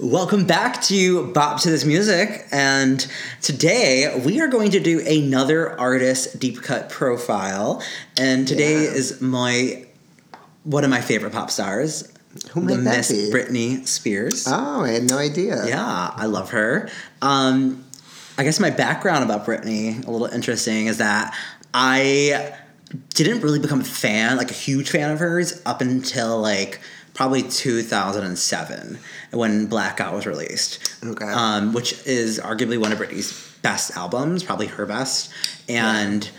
Welcome back to Bop to This Music, and today we are going to do another artist deep cut profile. And today Yeah. is my one of my favorite pop stars, Who the that Miss be? Britney Spears. Oh, I had no idea. Yeah, I love her. Um, I guess my background about Britney, a little interesting, is that I didn't really become a fan, like a huge fan of hers, up until like probably 2007 when Blackout was released. Okay. Um, which is arguably one of Britney's best albums, probably her best. And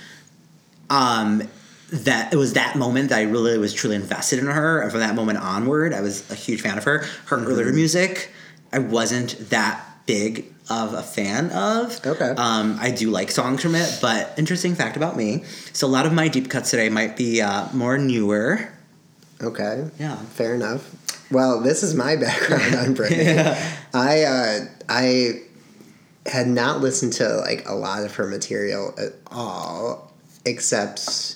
um, that it was that moment that I really was truly invested in her, and from that moment onward, I was a huge fan of her. Her Mm-hmm. earlier music, I wasn't that big of a fan of. Okay. Um, I do like songs from it, but interesting fact about me. So a lot of my deep cuts today might be uh, more newer. Okay. Yeah. Fair enough. Well, this is my background on Britney. I uh, I had not listened to like a lot of her material at all, except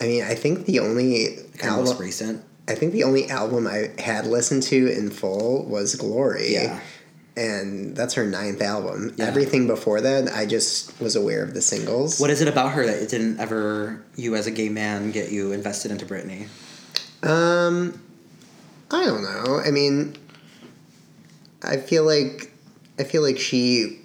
I mean, I think the only Kind most album recent. I think the only album I had listened to in full was Glory. Yeah. And that's her ninth album. Yeah. Everything before that, I just was aware of the singles. What is it about her that it didn't ever, you as a gay man, get you invested into Britney? Um, I don't know. I mean, I feel like I feel like she.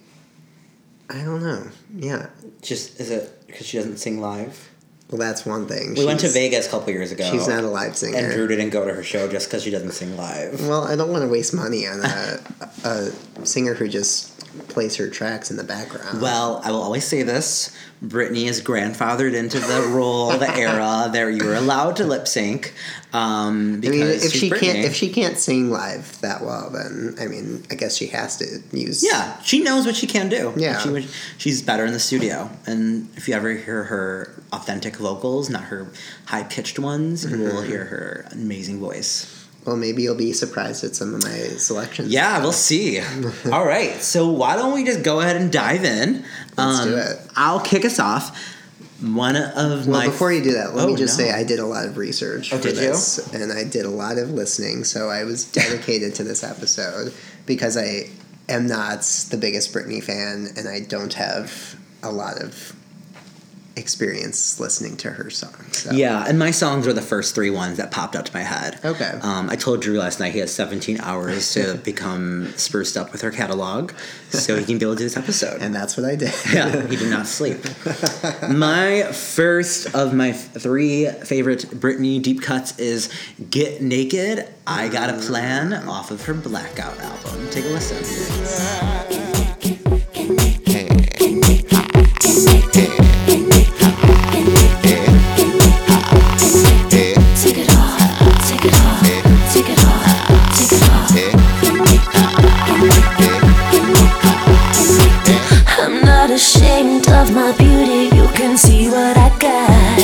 I don't know. Yeah. Just is it because she doesn't sing live? Well, that's one thing. We went to Vegas a couple years ago. She's not a live singer. And Drew didn't go to her show just because she doesn't sing live. well, I don't want to waste money on a, a singer who just plays her tracks in the background. Well, I will always say this: Britney is grandfathered into the role, the era that you're allowed to lip sync. Um, I mean, if she can't if she can't sing live that well, then I mean, I guess she has to use. yeah, she knows what she can do. Yeah. she, she's better in the studio. And if you ever hear her authentic vocals, not her high pitched ones, you Mm-hmm. will hear her amazing voice. Well, maybe you'll be surprised at some of my selections. Yeah, we'll see. All right, so why don't we just go ahead and dive in? Um, Let's do it. I'll kick us off. One of Well, my before you do that, let Oh, me just no. say I did a lot of research Oh, for did you? and I did a lot of listening. So I was dedicated to this episode because I am not the biggest Britney fan, and I don't have a lot of experience listening to her songs. So. Yeah, and my songs were the first three ones that popped up to my head. Okay. Um, I told Drew last night he has 17 hours to become spruced up with her catalog so he can be able to do this episode. and that's what I did. yeah, he did not sleep. my first of my three favorite Britney deep cuts is Get Naked, I Got a Plan off of her Blackout album. Take a listen. Take not ashamed of my beauty, you can see what I got.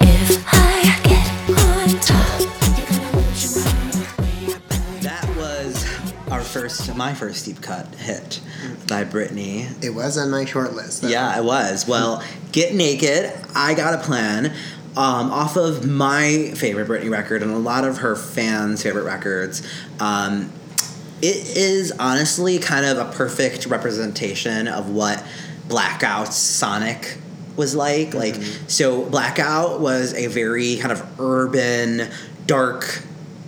If I get on top, you're gonna lose your mind. That was our first, my first deep cut hit by Britney. It was on my short list. Though. Yeah, it was. Well, Get Naked, I Got a Plan, um, off of my favorite Britney record and a lot of her fans' favorite records. Um, it is honestly kind of a perfect representation of what Blackout's Sonic was like. Like, so Blackout was a very kind of urban, dark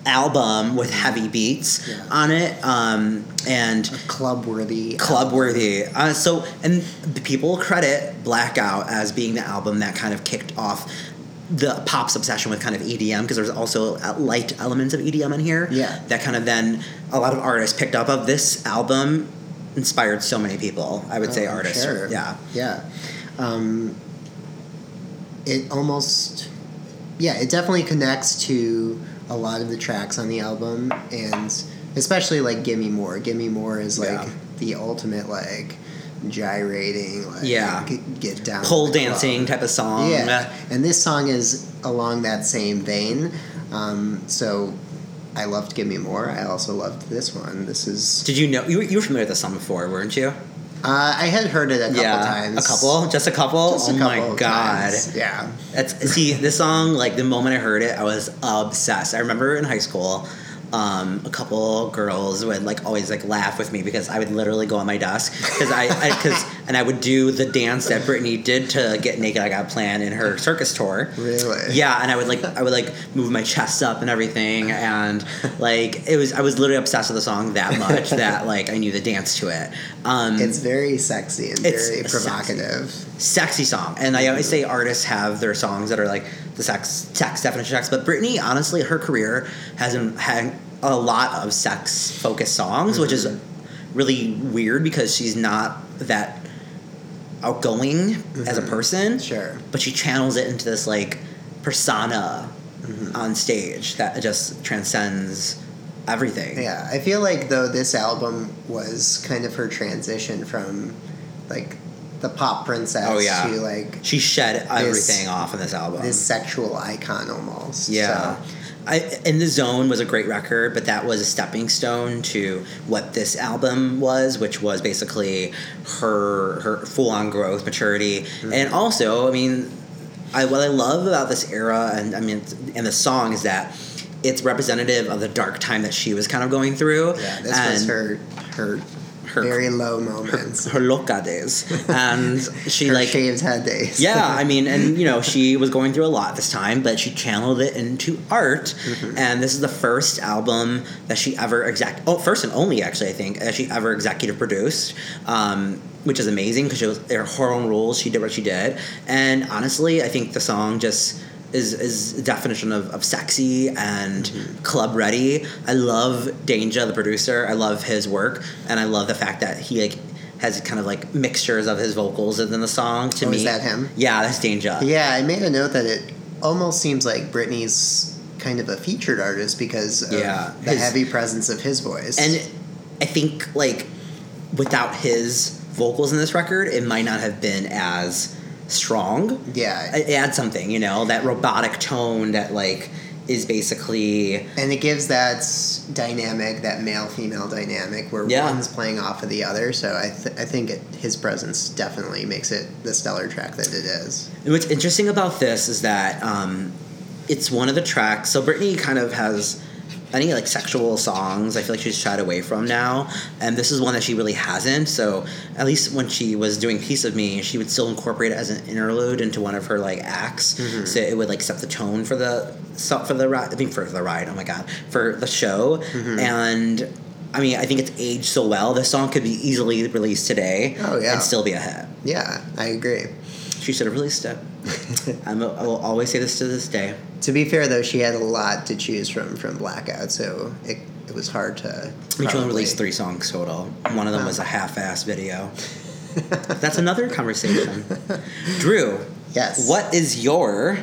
album with heavy beats Yeah. on it. Um, and Club worthy. club worthy. Uh, so, and the people credit Blackout as being the album that kind of kicked off the pop's obsession with kind of EDM because there's also uh, light elements of EDM in here. Yeah. That kind of then a lot of artists picked up of this album inspired so many people. I would say Oh, artists. sure. Yeah. Yeah. Um, it almost, yeah, it definitely connects to a lot of the tracks on the album, and especially like "Give Me More." "Give Me More" is like Yeah. the ultimate like gyrating, like Yeah. g- get down, Pole in the club. dancing type of song. Yeah, and this song is along that same vein. Um, so I loved "Give Me More." I also loved this one. This is Did you know you were, you were familiar with this song before, weren't you? Uh, I had heard it a couple yeah, times. a couple, just a couple. Just a oh couple my god, times. Yeah. That's see this song. Like the moment I heard it, I was obsessed. I remember in high school, um, a couple girls would like always like laugh with me because I would literally go on my desk because I because and I would do the dance that Britney did to get naked. I got planned in her circus tour. Really? Yeah, and I would like I would like move my chest up and everything, and like it was I was literally obsessed with the song that much that like I knew the dance to it. Um, It's very sexy and It's very provocative. sexy song. And I always say artists have their songs that are like the sex sex definition of sex. But Britney, honestly, her career hasn't had a lot of sex focused songs, which is really weird because she's not that outgoing as a mm-hmm. person. Sure. But she channels it into this like persona mm-hmm. on stage that just transcends everything. Yeah, I feel like though this album was kind of her transition from like the pop princess Oh, yeah. to like She shed everything off in this album. this sexual icon almost. Yeah. So, I, In the Zone was a great record, but that was a stepping stone to what this album was, which was basically her her full on growth, maturity, Mm-hmm. and also, I mean, I what I love about this era, and I mean, and the song is that it's representative of the dark time that she was kind of going through. yeah, this was her her her very low moments. her loca days, and she her like shaved head days. yeah, I mean, and you know, she was going through a lot this time, but she channeled it into art, and this is the first album that she ever exact Oh, first and only actually, I think that she ever executive produced, um, which is amazing because she was her own rules. She did what she did, and honestly, I think the song just. Is, is a definition of, of sexy and mm-hmm. club ready. I love Danja, the producer. I love his work, and I love the fact that he like has kind of like mixtures of his vocals in the song. To Oh, me, is that him? yeah, that's Danja. Yeah, I made a note that it almost seems like Britney's kind of a featured artist because of Yeah, the his- heavy presence of his voice. And I think like without his vocals in this record, it might not have been as strong. yeah, It adds something, you know, that robotic tone that like is basically and it gives that dynamic, that male female dynamic, where Yeah. one's playing off of the other. So I, th- I think it, his presence definitely makes it the stellar track that it is. And what's interesting about this is that um, it's one of the tracks. So Britney kind of has any like sexual songs. I feel like she's shied away from now, and this is one that she really hasn't. So at least when she was doing "Piece of Me," she would still incorporate it as an interlude into one of her like acts. Mm-hmm. So it would like set the tone for the for the ride. I mean for the ride. Oh my god, for the show mm-hmm. and. I mean, I think it's aged so well. This song could be easily released today Oh, yeah. and still be a hit. Yeah, I agree. She should have released it. I will always say this to this day. To be fair, though, she had a lot to choose from from Blackout, so it, it was hard to. Mean, she only probably- released three songs total. One of them was a half-ass video. That's another conversation. Drew, Yes. what is your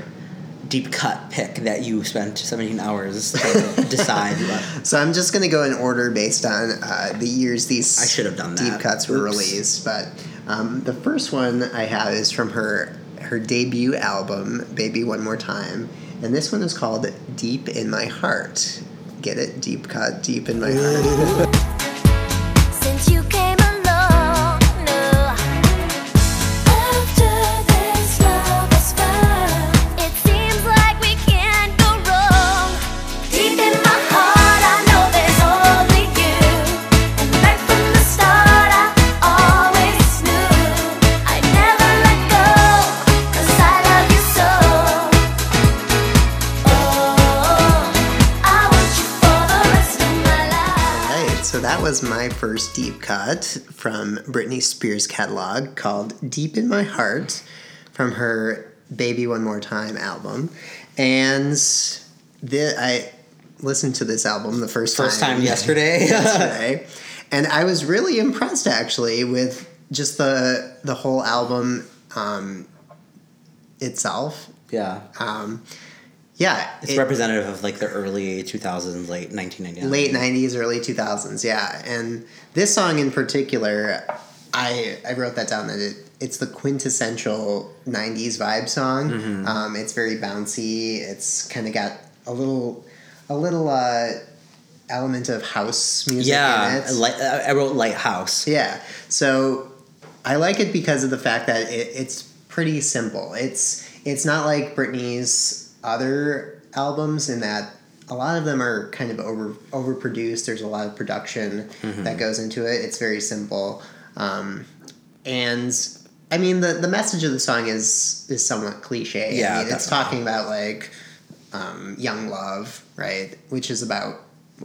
deep cut pick that you spent 17 hours to decide? So I'm just gonna go in order based on uh, the years these I should have done deep cuts were Oops. released. But um, the first one I have is from her her debut album, "Baby One More Time," and this one is called "Deep in My Heart." Get it? Deep cut, deep in my heart. from Britney Spears' catalog called Deep in My Heart from her Baby One More Time album. And the, I listened to this album the first, First time yesterday. yesterday. And I was really impressed actually with just the the whole album um, itself. yeah. Um, yeah, It's it- representative of like the early 2000s, late 1999. late 90s early 2000s yeah and this song in particular i i wrote that down that it it's the quintessential 90s vibe song Mm-hmm. um, it's very bouncy it's kind of got a little a little uh element of house music in Yeah. it Light, I wrote Lighthouse. yeah so I like it because of the fact that it, it's pretty simple. It's it's not like Britney's other albums in that a lot of them are kind of over overproduced. There's a lot of production Mm-hmm. that goes into it. It's very simple, um, and I mean the the message of the song is is somewhat cliche. Yeah, I mean, it's talking about like um, young love, right? Which is about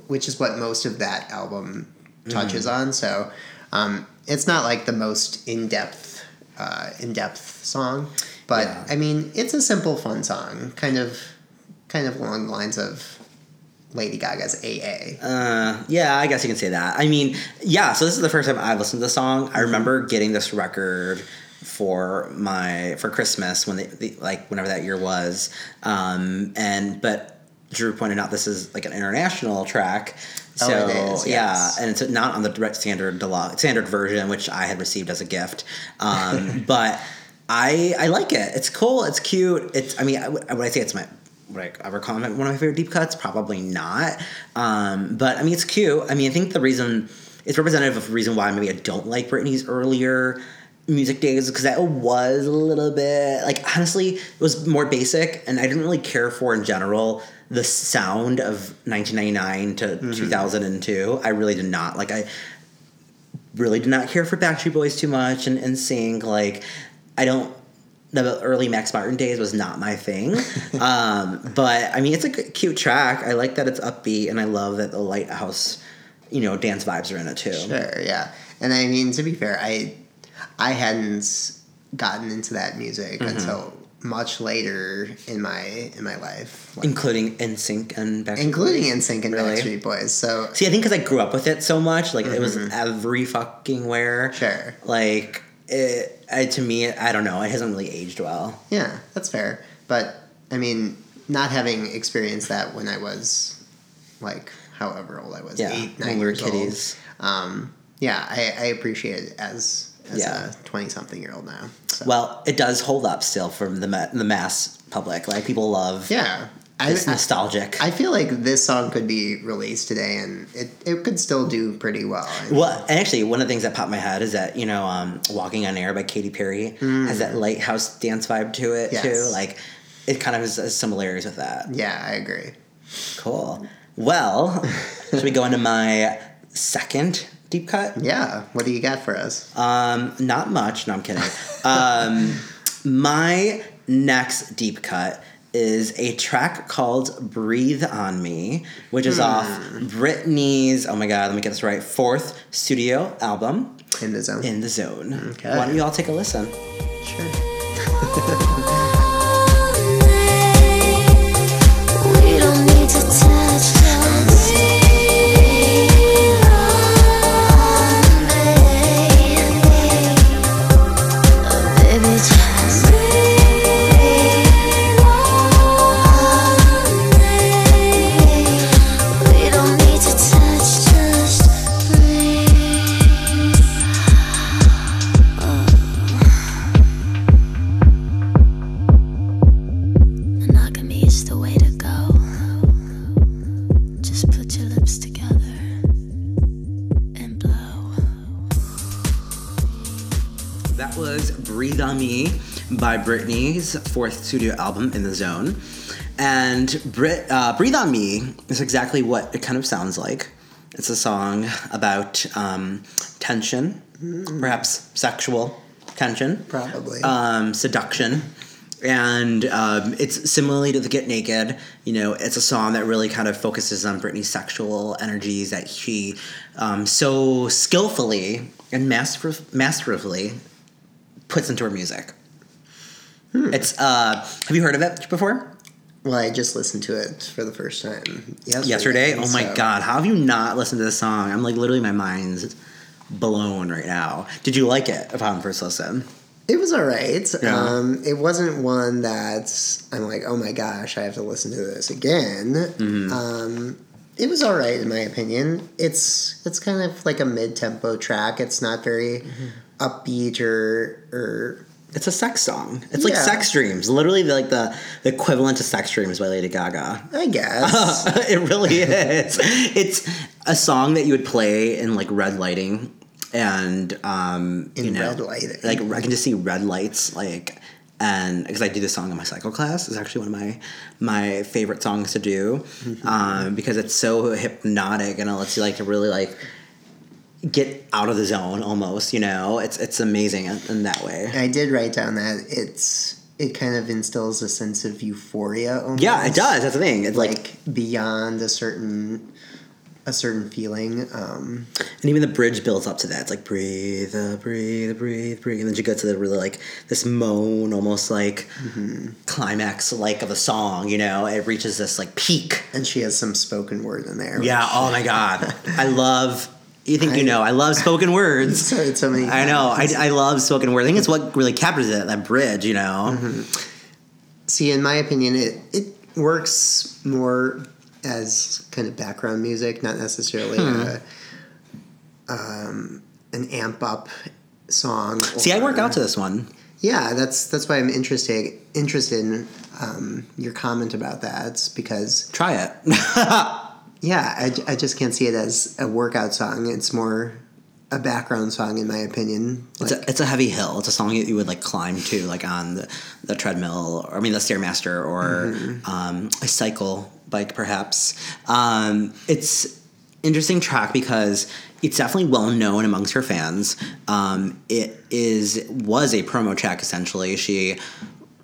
which is what most of that album touches Mm-hmm. on. So um, it's not like the most in depth uh, in depth song, but Yeah. I mean it's a simple, fun song, kind of kind of along the lines of Lady Gaga's AA. Uh, yeah, I guess you can say that. I mean, yeah. So this is the first time I've listened to the song. I remember getting this record for my for Christmas when they, the like whenever that year was, um, and but Drew pointed out this is like an international track. Oh, So it is, yeah, and it's not on the direct standard deluxe standard version, which I had received as a gift. Um, but I I like it. It's cool. It's cute. It's I mean, I, would I say it's my would I ever call it one of my favorite deep cuts? Probably not. Um, but I mean, it's cute. I mean, I think the reason it's representative of the reason why maybe I don't like Britney's earlier music days because that was a little bit like honestly it was more basic and I didn't really care for in general the sound of 1999 to 2002. I really did not like I really did not care for Backstreet Boys too much and, and sync. Like, I don't. The early Max Martin days was not my thing. um, but I mean, it's a cute track. I like that it's upbeat, and I love that the Lighthouse, you know, dance vibes are in it too. Sure, yeah. And I mean, to be fair, I I hadn't gotten into that music Mm-hmm. until much later in my in my life, like, Including NSYNC and Backstreet including Boys. NSYNC and Really? Backstreet Boys. So See, I think because I grew up with it so much, like it was every fucking where. sure, Like it, I, to me, I don't know. It hasn't really aged well. yeah, that's fair. But I mean, not having experienced that when I was like however old I was, Yeah, eight, when nine we were years kiddies. old. Um, yeah, I, I appreciate it as as Yeah. a twenty something year old now. So. Well, it does hold up still from the ma- the mass public. Like people love. yeah, I, It's nostalgic. I feel like this song could be released today and it, it could still do pretty well. well, and actually, one of the things that popped my head is that you know, um, "Walking on Air" by Katy Perry has that lighthouse dance vibe to it Yes. too. Like, it kind of has, has similarities with that. Yeah, I agree. Cool. Well, should we go into my second deep cut? Yeah, what do you got for us? Um, not much. No, I'm kidding. um, my next deep cut is a track called "Breathe on Me," which is off hmm. Britney's. Oh my god, let me get this right. Fourth studio album, In the zone. "In the Zone." Okay. Why don't you all take a listen? sure. Britney's fourth studio album, "In the Zone," and Brit, uh, "Breathe on Me" is exactly what it kind of sounds like. It's a song about um, tension, perhaps sexual tension, Probably. um, seduction. And um, it's similarly to the Get Naked, you know, it's a song that really kind of focuses on Britney's sexual energies that she um, so skillfully and master- masterfully puts into her music. It's, uh, have you heard of it before? well, I just listened to it for the first time yesterday. Yesterday? Oh my so- god, how have you not listened to this song? I'm like, literally, my mind's blown right now. Did you like it upon first listen? It was all right. Yeah. Um, it wasn't one that I'm like, oh my gosh, I have to listen to this again. Mm-hmm. Um, it was all right in my opinion. It's it's kind of like a mid tempo track. It's not very Mm-hmm. upbeat or or It's a sex song. It's like Yeah. sex dreams. Literally, like the, the equivalent to sex dreams by Lady Gaga. I guess. it really is. It's a song that you would play in like red lighting and um, In you know, red lighting. like I can just see red lights, like, and because I do this song in my cycle class, it's actually one of my my favorite songs to do, Mm-hmm. um, because it's so hypnotic and it lets you like to really like get out of the zone almost. You know, it's it's amazing in, that way. I did write down that it's it kind of instills a sense of euphoria. Almost. Yeah, it does. That's the thing. It's like, like beyond a certain a certain feeling. Um, and even the bridge builds up to that. It's like breathe, uh, breathe, breathe, breathe, and then you get to the really like this moan, almost like climax like of a song. You know, it reaches this like peak. and she has some spoken word in there. Yeah. Oh my god, I love. You think you know? I love spoken words. So, so many. I know. I. I love spoken word. I think it's what really captures it. That bridge. You know. See, in my opinion, it it works more as kind of background music, not necessarily Hmm. a, um, an amp up song. See, I work out to this one. Yeah, that's that's why I'm interested interested in um, your comment about that It's because Try it. yeah, I, I just can't see it as a workout song. It's more a background song, in my opinion. It's a, it's a heavy hill. It's a song that you would like climb to, like on the, the treadmill, or I mean the stairmaster, or um, a cycle bike, perhaps. Um, it's interesting track because it's definitely well known amongst her fans. Um, it is was a promo track essentially. She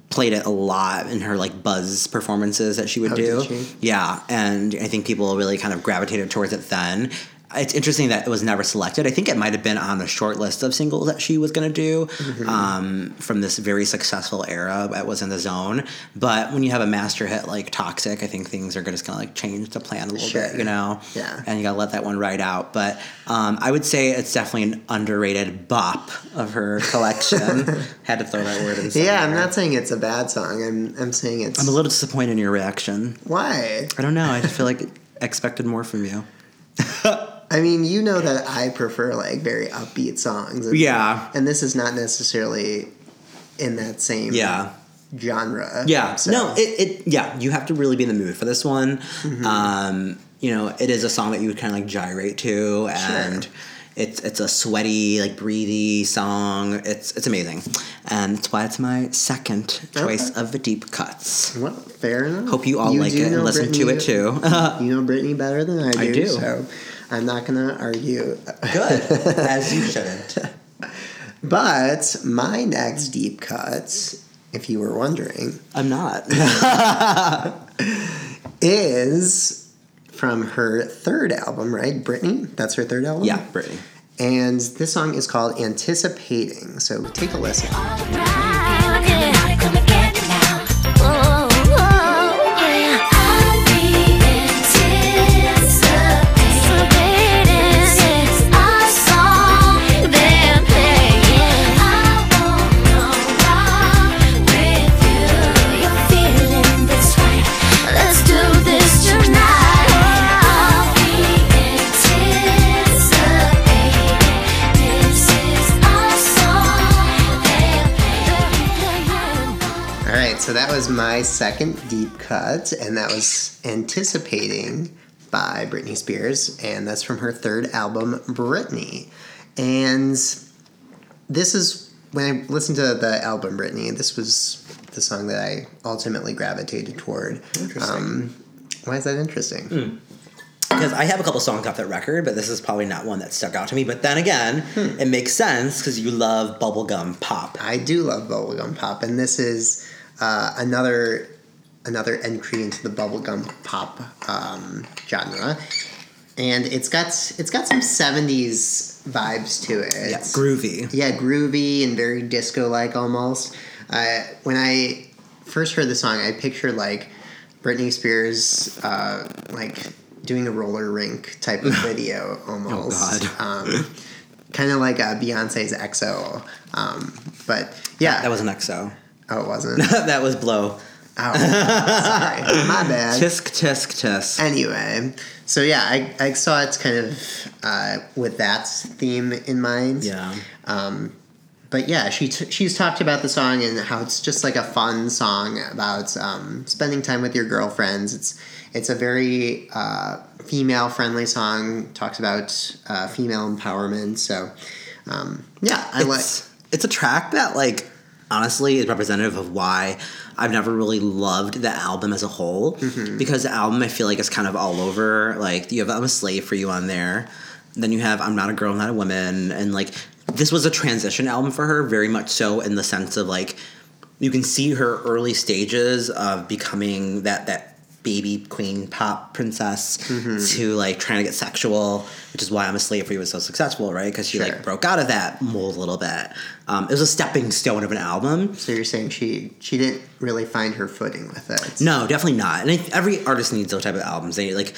played it a lot in her like buzz performances that she would Oh, do. she? Yeah, and I think people really kind of gravitated towards it then. It's interesting that it was never selected. I think it might have been on the short list of singles that she was going to do Mm-hmm. um, from this very successful era that was in the zone. But when you have a master hit like Toxic, I think things are just going to like change the plan a little bit, you know? Yeah. And you got to let that one ride out. But um, I would say it's definitely an underrated bop of her collection. Had to throw that word in. yeah, I'm not saying it's a bad song. I'm I'm saying it's I'm a little disappointed in your reaction. why. I don't know. I just feel like expected more from you. I mean, you know that I prefer like very upbeat songs. And, Yeah. and this is not necessarily in that same Yeah. genre. Yeah. So- No, it, it yeah, you have to really be in the mood for this one. Mm-hmm. Um, you know, it is a song that you would kind of like gyrate to and Sure. it's it's a sweaty, like breathy song. It's it's amazing. And that's why it's my second choice Okay. of the deep cuts. well, fair enough. Hope you all like it and listen to it too. you know Britney better than I do. I do. So I'm not gonna argue. Good. As you shouldn't. But my next deep cut, if you were wondering, I'm not. is from her third album, right? Britney? That's her third album? yeah, Britney. And this song is called Anticipating. So take a listen. My second deep cut, and that was Anticipating by Britney Spears, and that's from her third album, Britney. And this is, when I listened to the album Britney, this was the song that I ultimately gravitated toward. Interesting. Um, why is that interesting? Because I have a couple songs off that record, but this is probably not one that stuck out to me. But then again, Hmm. it makes sense because you love bubblegum pop. I do love bubblegum pop, and this is uh, another another entry into the bubblegum pop um, genre. And it's got it's got some '70s vibes to it. Yeah, groovy. Yeah, groovy and very disco like almost. Uh, when I first heard the song, I pictured like Britney Spears uh, like doing a roller rink type of video almost. Oh, God. Um, kind of like uh, Beyonce's XO. Um, but yeah, That was an XO. Oh, it wasn't. that was blow. Oh, sorry, my bad. Tisk tisk tisk. Anyway, so yeah, I, I saw it kind of uh, with that theme in mind. Yeah. Um, but yeah, she t- she's talked about the song and how it's just like a fun song about um, spending time with your girlfriends. It's it's a very uh, female friendly song. Talks about uh, female empowerment. So, um, yeah, I like. it's, it's a track that like honestly is representative of why I've never really loved the album as a whole. Mm-hmm. because the album I feel like is kind of all over. Like you have I'm a slave for you on there. Then you have I'm not a girl not a woman. And like this was a transition album for her very much so in the sense of like you can see her early stages of becoming that that baby queen pop princess Mm-hmm. to like trying to get sexual which is why i'm a slave you was so successful right because she Sure. like broke out of that mold a little bit um, it was a stepping stone of an album So you're saying she she didn't really find her footing with it. no definitely not and I, every artist needs those type of albums they like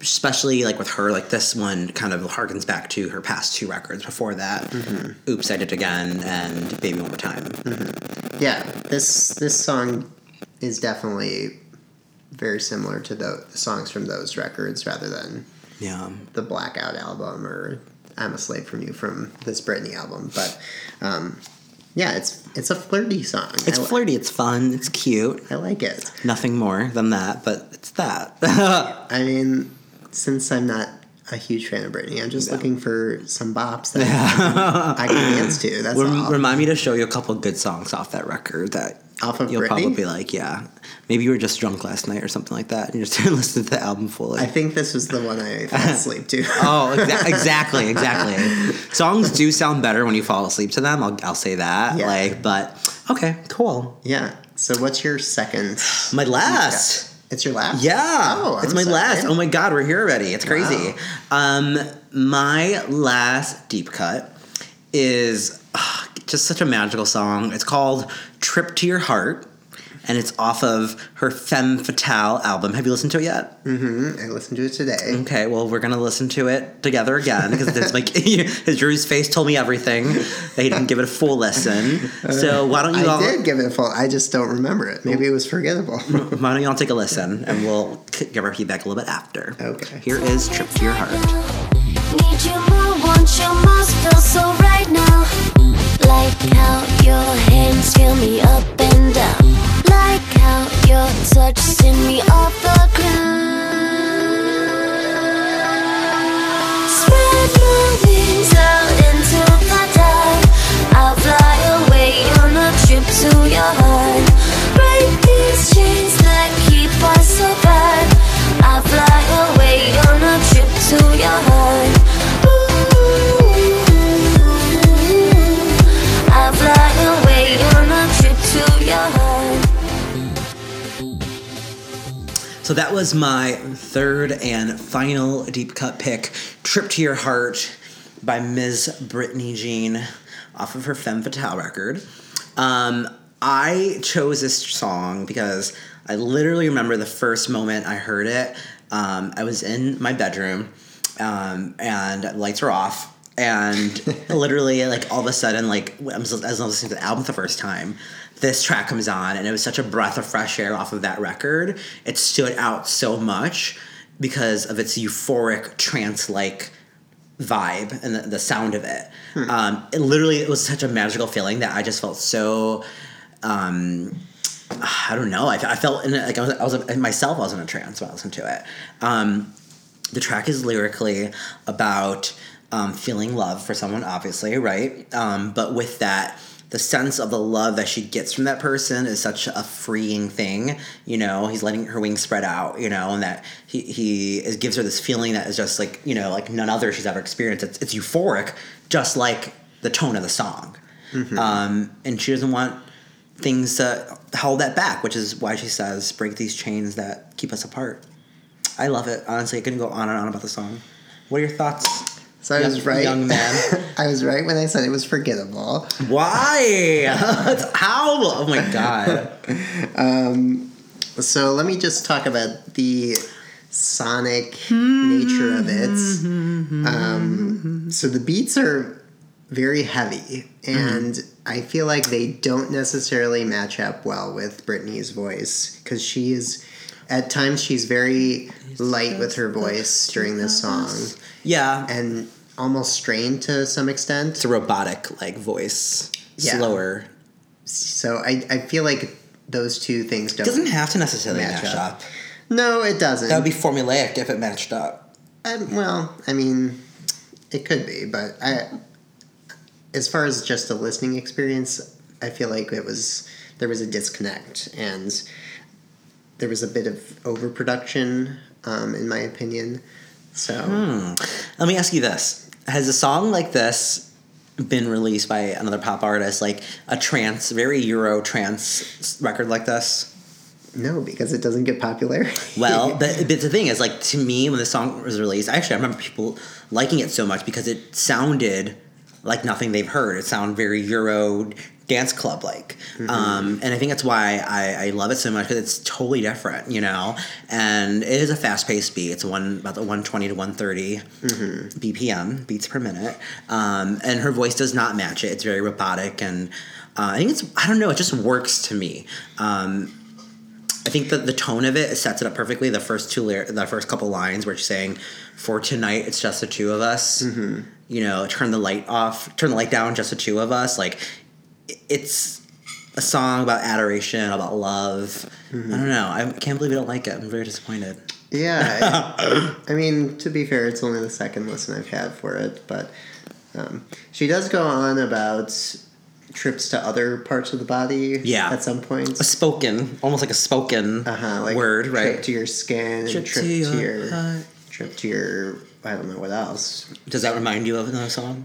especially like with her like this one kind of harkens back to her past two records before that Mm-hmm. oops i did it again and baby one more time Yeah, this this song is definitely very similar to the, the songs from those records rather than yeah the Blackout album or I'm a Slave from You from this Britney album. But um, yeah, it's it's a flirty song. it's I, flirty it's fun it's cute I like it. nothing more than that but it's that I mean, since I'm not a huge fan of Britney, I'm just looking for some bops that I can dance to. That's Rem- all. remind me to show you a couple good songs off that record that Off of you'll Britney? probably like yeah maybe you were just drunk last night or something like that and you just didn't listen to the album fully I think this was the one I fell asleep to. Oh, exa- exactly, exactly. Songs do sound better when you fall asleep to them. I'll, I'll say that. Yeah. Like, but okay, cool. yeah. So what's your second? My last. It's your last. Yeah, Oh, it's I'm my sorry. last. Oh my god, we're here already. It's crazy. Um, my last deep cut is just such a magical song. It's called "Trip to Your Heart," and it's off of her Femme Fatale album. Have you listened to it yet? Mm-hmm. I listened to it today. Okay, well, we're gonna listen to it together again because it's like his Drew's face told me everything. That he didn't give it a full listen. So why don't you I all? did give it a full. I just don't remember it. Maybe it was forgettable. Why don't you all take a listen and we'll give our feedback a little bit after. Okay. Here is "Trip to Your Heart." Need you more, want you most, feel so right now. Like how your hands feel me up and down. Your touch send me off the ground. Spread my wings out into the dark. I'll fly away on a trip to your heart. So that was my third and final deep cut pick, "Trip to Your Heart" by Ms. Britney Jean, off of her Femme Fatale record. Um, I chose this song because I literally remember the first moment I heard it. Um, I was in my bedroom, um, and lights were off, and literally, like all of a sudden, like I was, as I was listening to the album the first time, this track comes on, and it was such a breath of fresh air off of that record. It stood out so much because of its euphoric trance-like vibe and the, the sound of it. Um, it literally it was such a magical feeling that I just felt so. Um, I don't know. I, I felt in it, like I was, I was myself. I was in a trance when I listened to it. Um, the track is lyrically about um, feeling love for someone, obviously, right? Um, but with that, the sense of the love that she gets from that person is such a freeing thing. You know, he's letting her wings spread out. You know, and that he he is, gives her this feeling that is just like you know like none other she's ever experienced. It's, it's euphoric, just like the tone of the song. Um, and she doesn't want things to hold that back, which is why she says, "Break these chains that keep us apart." I love it. Honestly, I couldn't go on and on about the song. What are your thoughts? So I was right. young man. I was right when I said it was forgettable. Why? It's how? Oh my god. So let me just talk about the sonic nature of it. Um, so the beats are very heavy, and I feel like they don't necessarily match up well with Britney's voice because she is. At times, she's very light with her voice during this song, Yeah, and almost strained to some extent. it's a robotic like voice, Yeah. slower. So I, I feel like those two things don't doesn't have to necessarily Match match, up. up. No, it doesn't. That would be formulaic if it matched up. Um, well, I mean, it could be, but I, as far as just the listening experience, I feel like it was there was a disconnect and there was a bit of overproduction, um, in my opinion. So Let me ask you this: Has a song like this been released by another pop artist, like a trance, very Euro trance record like this? no, because it doesn't get popularity. Well, but, but the thing is, like to me, when the song was released, actually, I remember people liking it so much because it sounded like nothing they've heard. It sounded very Euro dance club like, um, and I think that's why I, I love it so much because it's totally different, you know. And it is a fast paced beat. It's one about the one twenty to one BPM beats per minute, um, and her voice does not match it. It's very robotic, and uh, I think it's I don't know. It just works to me. Um, I think that the tone of it sets it up perfectly. The first two, lyr- the first couple lines where she's saying, "For tonight, it's just the two of us." Mm-hmm. You know, turn the light off, turn the light down, just the two of us. Like, it's a song about adoration, about love. I don't know. I can't believe you don't like it. I'm very disappointed. Yeah, I, I mean, to be fair, it's only the second listen I've had for it, but um, she does go on about trips to other parts of the body. Yeah. at some point. A spoken, almost like a spoken Uh-huh, like word, trip right? to your skin, Trip trip to to, your your, heart. trip to your. I don't know what else. Does that remind you of another song?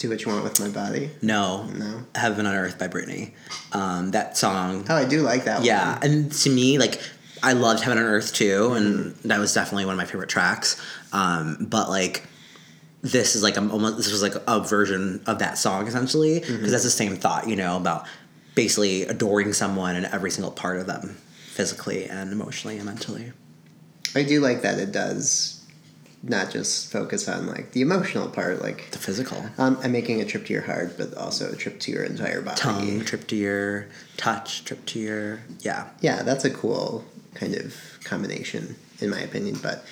Do what you want with my body. No. No. Heaven on Earth by Britney. Um, that song Oh, I do like that Yeah, one. and to me, like I loved Heaven on Earth too, and that was definitely one of my favorite tracks. Um, but like this is like a, almost this was like a version of that song essentially because that's the same thought, you know, about basically adoring someone and every single part of them, physically and emotionally and mentally. I do like that it does not just focus on like the emotional part, like The physical um, I'm making a trip to your heart, but also a trip to your entire body. tongue, trip to your touch, trip to your yeah. Yeah, that's a cool kind of combination, in my opinion. But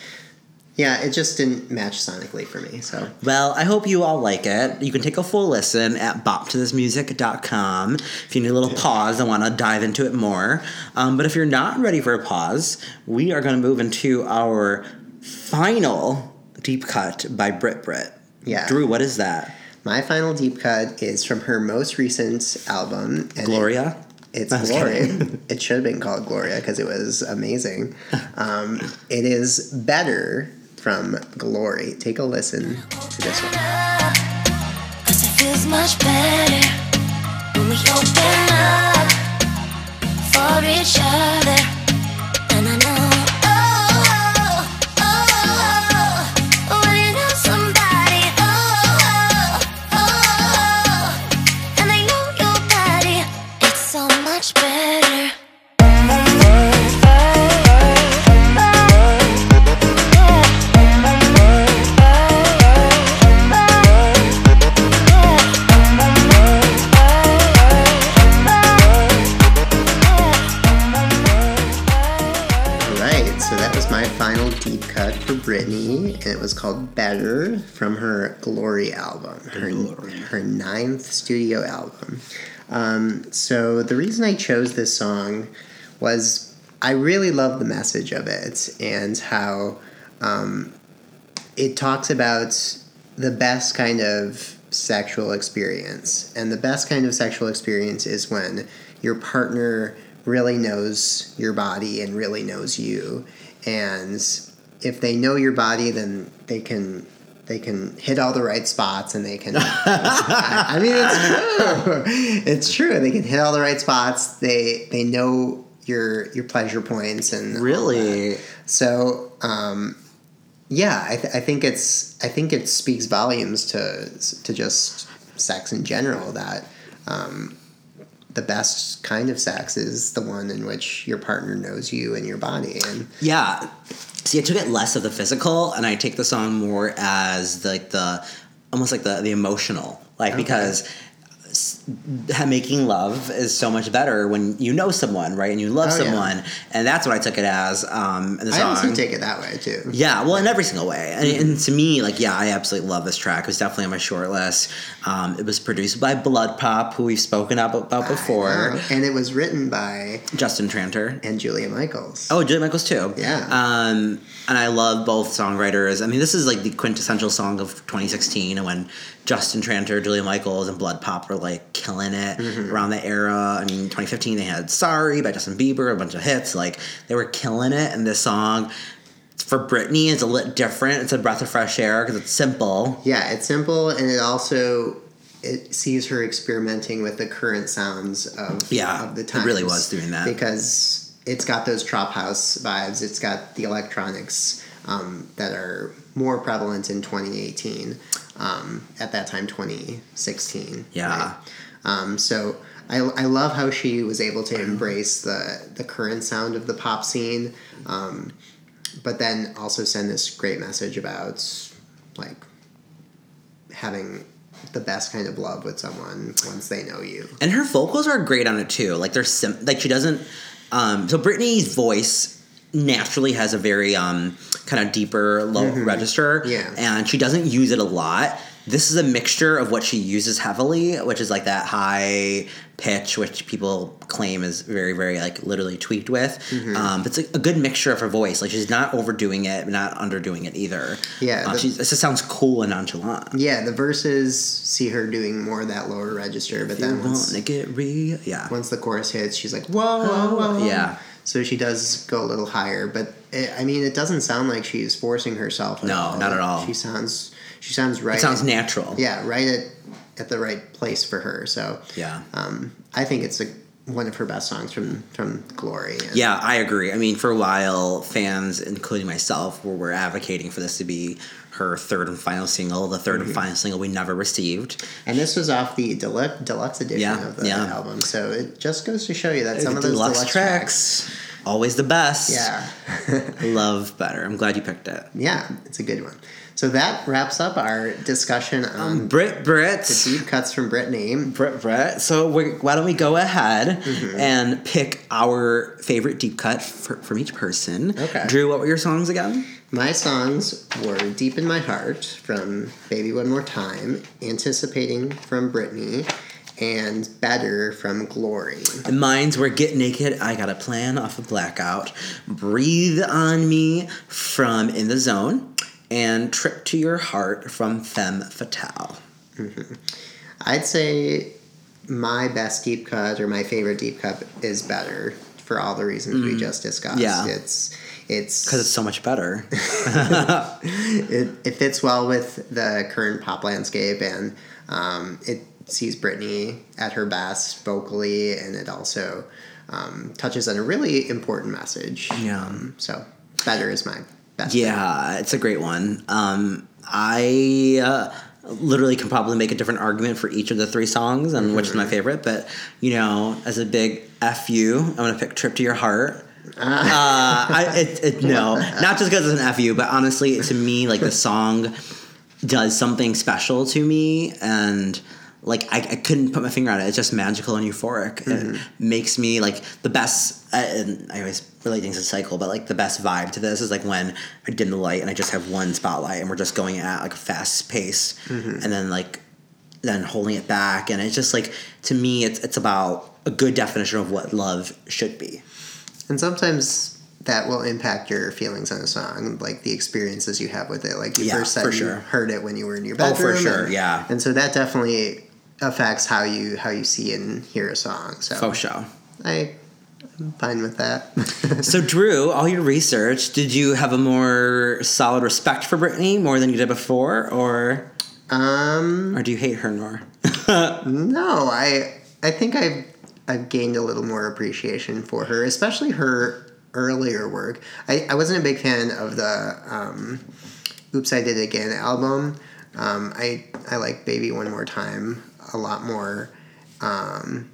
yeah, it just didn't match sonically for me. So Well, I hope you all like it. You can take a full listen at boptothismusic.com if you need a little pause and want to dive into it more. Um, but if you're not ready for a pause, we are going to move into our final deep cut by Brit Brit. Yeah. Drew, what is that? my final deep cut is from her most recent album, and Gloria? It, it's Gloria. it should have been called Gloria because it was amazing. Um, it is better from Glory. Take a listen to this one. Cause it feels much better when we open up for each other. Called Better from her Glory album, her, her ninth studio album. Um, so the reason I chose this song was I really love the message of it and how um, it talks about the best kind of sexual experience. And the best kind of sexual experience is when your partner really knows your body and really knows you. And if they know your body, then they can they can hit all the right spots and they can I, I mean it's true. It's true. They can hit all the right spots. They they know your your pleasure points and. Really? So, um, yeah, I, th- I think it's I think it speaks volumes to to just sex in general that um, the best kind of sex is the one in which your partner knows you and your body and Yeah. See, I took it less of the physical, and I take the song more as like the almost like the the emotional, like because s- ha- making love is so much better when you know someone, right? And you love Oh, yeah. someone, and that's what I took it as um, in the I song. also take it that way too. Yeah, well, in every single way, and, and to me, like, yeah, I absolutely love this track. It was definitely on my short list. Um, it was produced by BloodPop, who we've spoken up about before, and it was written by Justin Tranter. and Julia Michaels. Oh, Julia Michaels too. Yeah. Um, and I love both songwriters. I mean, this is like the quintessential song of 2016, and when Justin Tranter, Julia Michaels, and BloodPop were like killing it Mm-hmm. around the era. I mean, 2015 they had "Sorry" by Justin Bieber, a bunch of hits. Like they were killing it, and this song. For Britney, it's a little different. It's a breath of fresh air because it's simple. Yeah, it's simple, and it also it sees her experimenting with the current sounds of Yeah, of the time. it really was doing that. because it's got those trop house vibes. It's got the electronics um, that are more prevalent in 2018. Um, at that time, 2016. Yeah. right? Um, so I, I love how she was able to embrace the the current sound of the pop scene, um, but then also send this great message about like having the best kind of love with someone once they know you. And her vocals are great on it too. Like they're sim- like she doesn't. Um, so Britney's voice naturally has a very um, kind of deeper low register. Yeah. And she doesn't use it a lot. This is a mixture of what she uses heavily, which is like that high pitch, which people claim is very, very like literally tweaked with. Um, but it's a, a good mixture of her voice. Like she's not overdoing it, not underdoing it either. Yeah, Uh, the- she's, it just sounds cool and nonchalant. Yeah, the verses see her doing more of that lower register, but You then once get real, yeah, once the chorus hits, she's like, whoa, whoa, whoa. yeah. So she does go a little higher, but it, I mean, it doesn't sound like she's forcing herself. No, all. not at all. She sounds, she sounds right. It sounds natural. Yeah, right at at the right place for her. So Yeah. um, I think it's a, one of her best songs from from Glory. And Yeah, I agree. I mean, for a while, fans, including myself, were, were advocating for this to be her third and final single, the 3rd Mm-hmm. and final single we never received. And this was off the deluxe, deluxe edition Yeah, of the yeah. album, so it just goes to show you that some of those deluxe, deluxe, tracks, always the best. yeah, Love better. I'm glad you picked it. yeah, it's a good one. So that wraps up our discussion on Brit Brit. The deep cuts from Britney. Brit Brit. So we why don't we go ahead Mm-hmm. and pick our favorite deep cut for, from each person? Okay. Drew, what were your songs again? My songs were Deep in My Heart from Baby One More Time, Anticipating from Britney, and Better from Glory. And mine's were Get Naked, I Got a Plan off of Blackout, Breathe on Me from In the Zone, and Trip to Your Heart from Femme Fatale. I'd say my best deep cut or my favorite deep cut is Better for all the reasons we just discussed. Mm. Yeah. It's it's Because it's so much better. it, it fits well with the current pop landscape and um, it sees Britney at her best vocally and it also um, touches on a really important message. Yeah. Um, so better is my best. yeah, it's a great one. Um, I uh, literally can probably make a different argument for each of the three songs and which is my favorite, but you know, as a big F you, I'm going to pick Trip to Your Heart. uh, I, it, it, no, not just because it's an FU, but honestly, to me, like the song does something special to me, and like I, I couldn't put my finger on it. It's just magical and euphoric. It makes me like the best. Uh, and I always relate things to cycle, but like the best vibe to this is like when I dim the light and I just have one spotlight, and we're just going at like a fast pace, and then like then holding it back, and it's just like to me, it's it's about a good definition of what love should be. And sometimes that will impact your feelings on a song, like the experiences you have with it. Like you Yeah, first said you heard it when you were in your bedroom. Oh, for sure, and- yeah. And so that definitely affects how you how you see and hear a song. So Faux show. I, I'm fine with that. So, Drew, all your research, did you have a more solid respect for Britney more than you did before, or um, or do you hate her more? no, I I think I've I've gained a little more appreciation for her, especially her earlier work. I, I wasn't a big fan of the um, "Oops, I Did It Again" album. Um, I I like "Baby One More Time" a lot more. Um,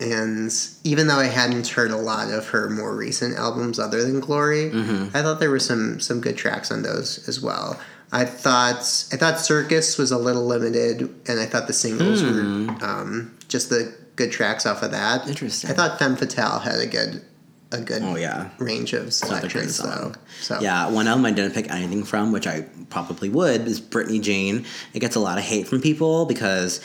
and even though I hadn't heard a lot of her more recent albums other than Glory, I thought there were some some good tracks on those as well. I thought I thought Circus was a little limited, and I thought the singles were um, just the good tracks off of that. Hmm. Interesting. I thought Femme Fatale had a good a good Oh, yeah. range of That's a great selections though. So Yeah, one album I didn't pick anything from, which I probably would, is Britney Jean. It gets a lot of hate from people because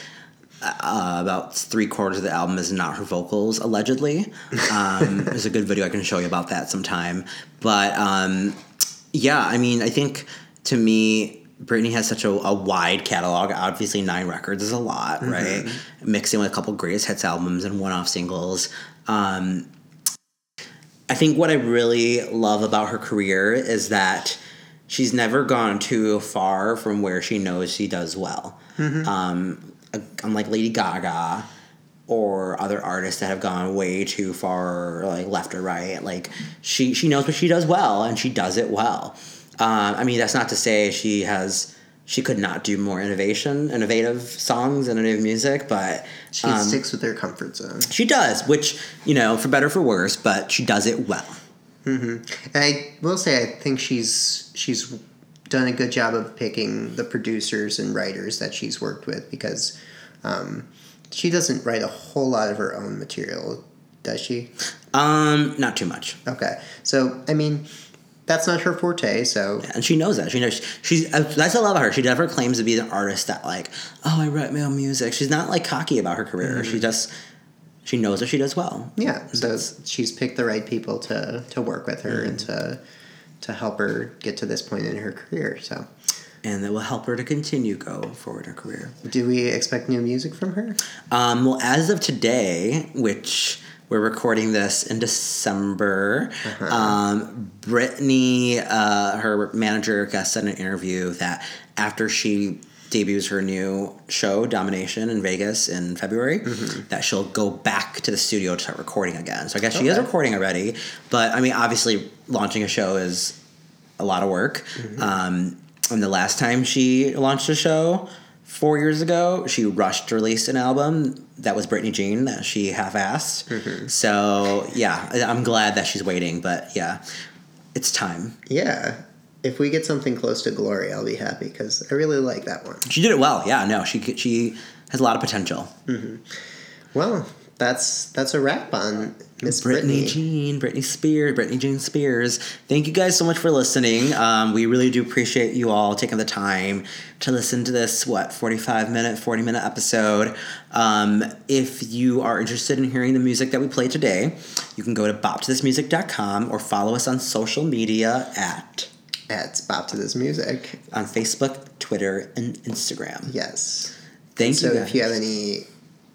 uh, about three quarters of the album is not her vocals, allegedly. Um, there's a good video I can show you about that sometime. But um, yeah, I mean, I think to me, Britney has such a, a wide catalog. Obviously, nine records is a lot, right? Mixing with a couple greatest hits albums and one off singles. Um, I think what I really love about her career is that she's never gone too far from where she knows she does well. Um, unlike Lady Gaga or other artists that have gone way too far, like left or right, like she she knows what she does well and she does it well. Um, I mean, that's not to say she has. She could not do more innovation, innovative songs, innovative music, but she um, sticks with her comfort zone. she does, which you know, for better or for worse, but she does it well. And I will say I think she's she's done a good job of picking the producers and writers that she's worked with because um, she doesn't write a whole lot of her own material, does she? Um, not too much, Okay, so I mean, that's not her forte. So and she knows that. She knows she's. uh, That's I love about her. She never claims to be an artist that like, oh, I write my own music. She's not like cocky about her career. She just she knows what she does well. yeah, so she's picked the right people to to work with her and to to help her get to this point in her career. So, And that will help her to continue go forward in her career. do we expect new music from her? Um, well, as of today, which we're recording this in December, um, Britney, uh, her manager, got said in an interview that after she debuts her new show, Domination, in Vegas in February, that she'll go back to the studio to start recording again. So I guess she is recording already, but I mean, obviously, launching a show is a lot of work. Um, and the last time she launched a show four years ago, she rushed to release an album that was Britney Jean that she half-assed. Mm-hmm. So yeah, I'm glad that she's waiting, but yeah, it's time. Yeah. If we get something close to Glory, I'll be happy because I really like that one. She did it well. Yeah, no, she she has a lot of potential. Mm-hmm. Well, that's that's a wrap on Miss Britney Britney. Jean, Britney Spears, Britney Jean Spears. Thank you guys so much for listening. Um, we really do appreciate you all taking the time to listen to this, what, 45 minute, 40 minute episode. Um, if you are interested in hearing the music that we played today, you can go to boptothismusic.com or follow us on social media at At Bop to This Music. on Facebook, Twitter, and Instagram. Yes. Thank you. so if you have any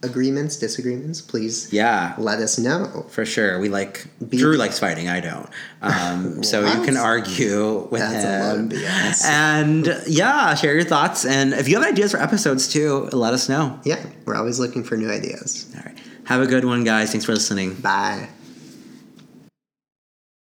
agreements, disagreements, please yeah. let us know. For sure, we like Be- Drew likes fighting. I don't, um, so you can argue with That's him. And yeah, share your thoughts. And if you have ideas for episodes too, let us know. Yeah, we're always looking for new ideas. All right, have a good one, guys. Thanks for listening. Bye.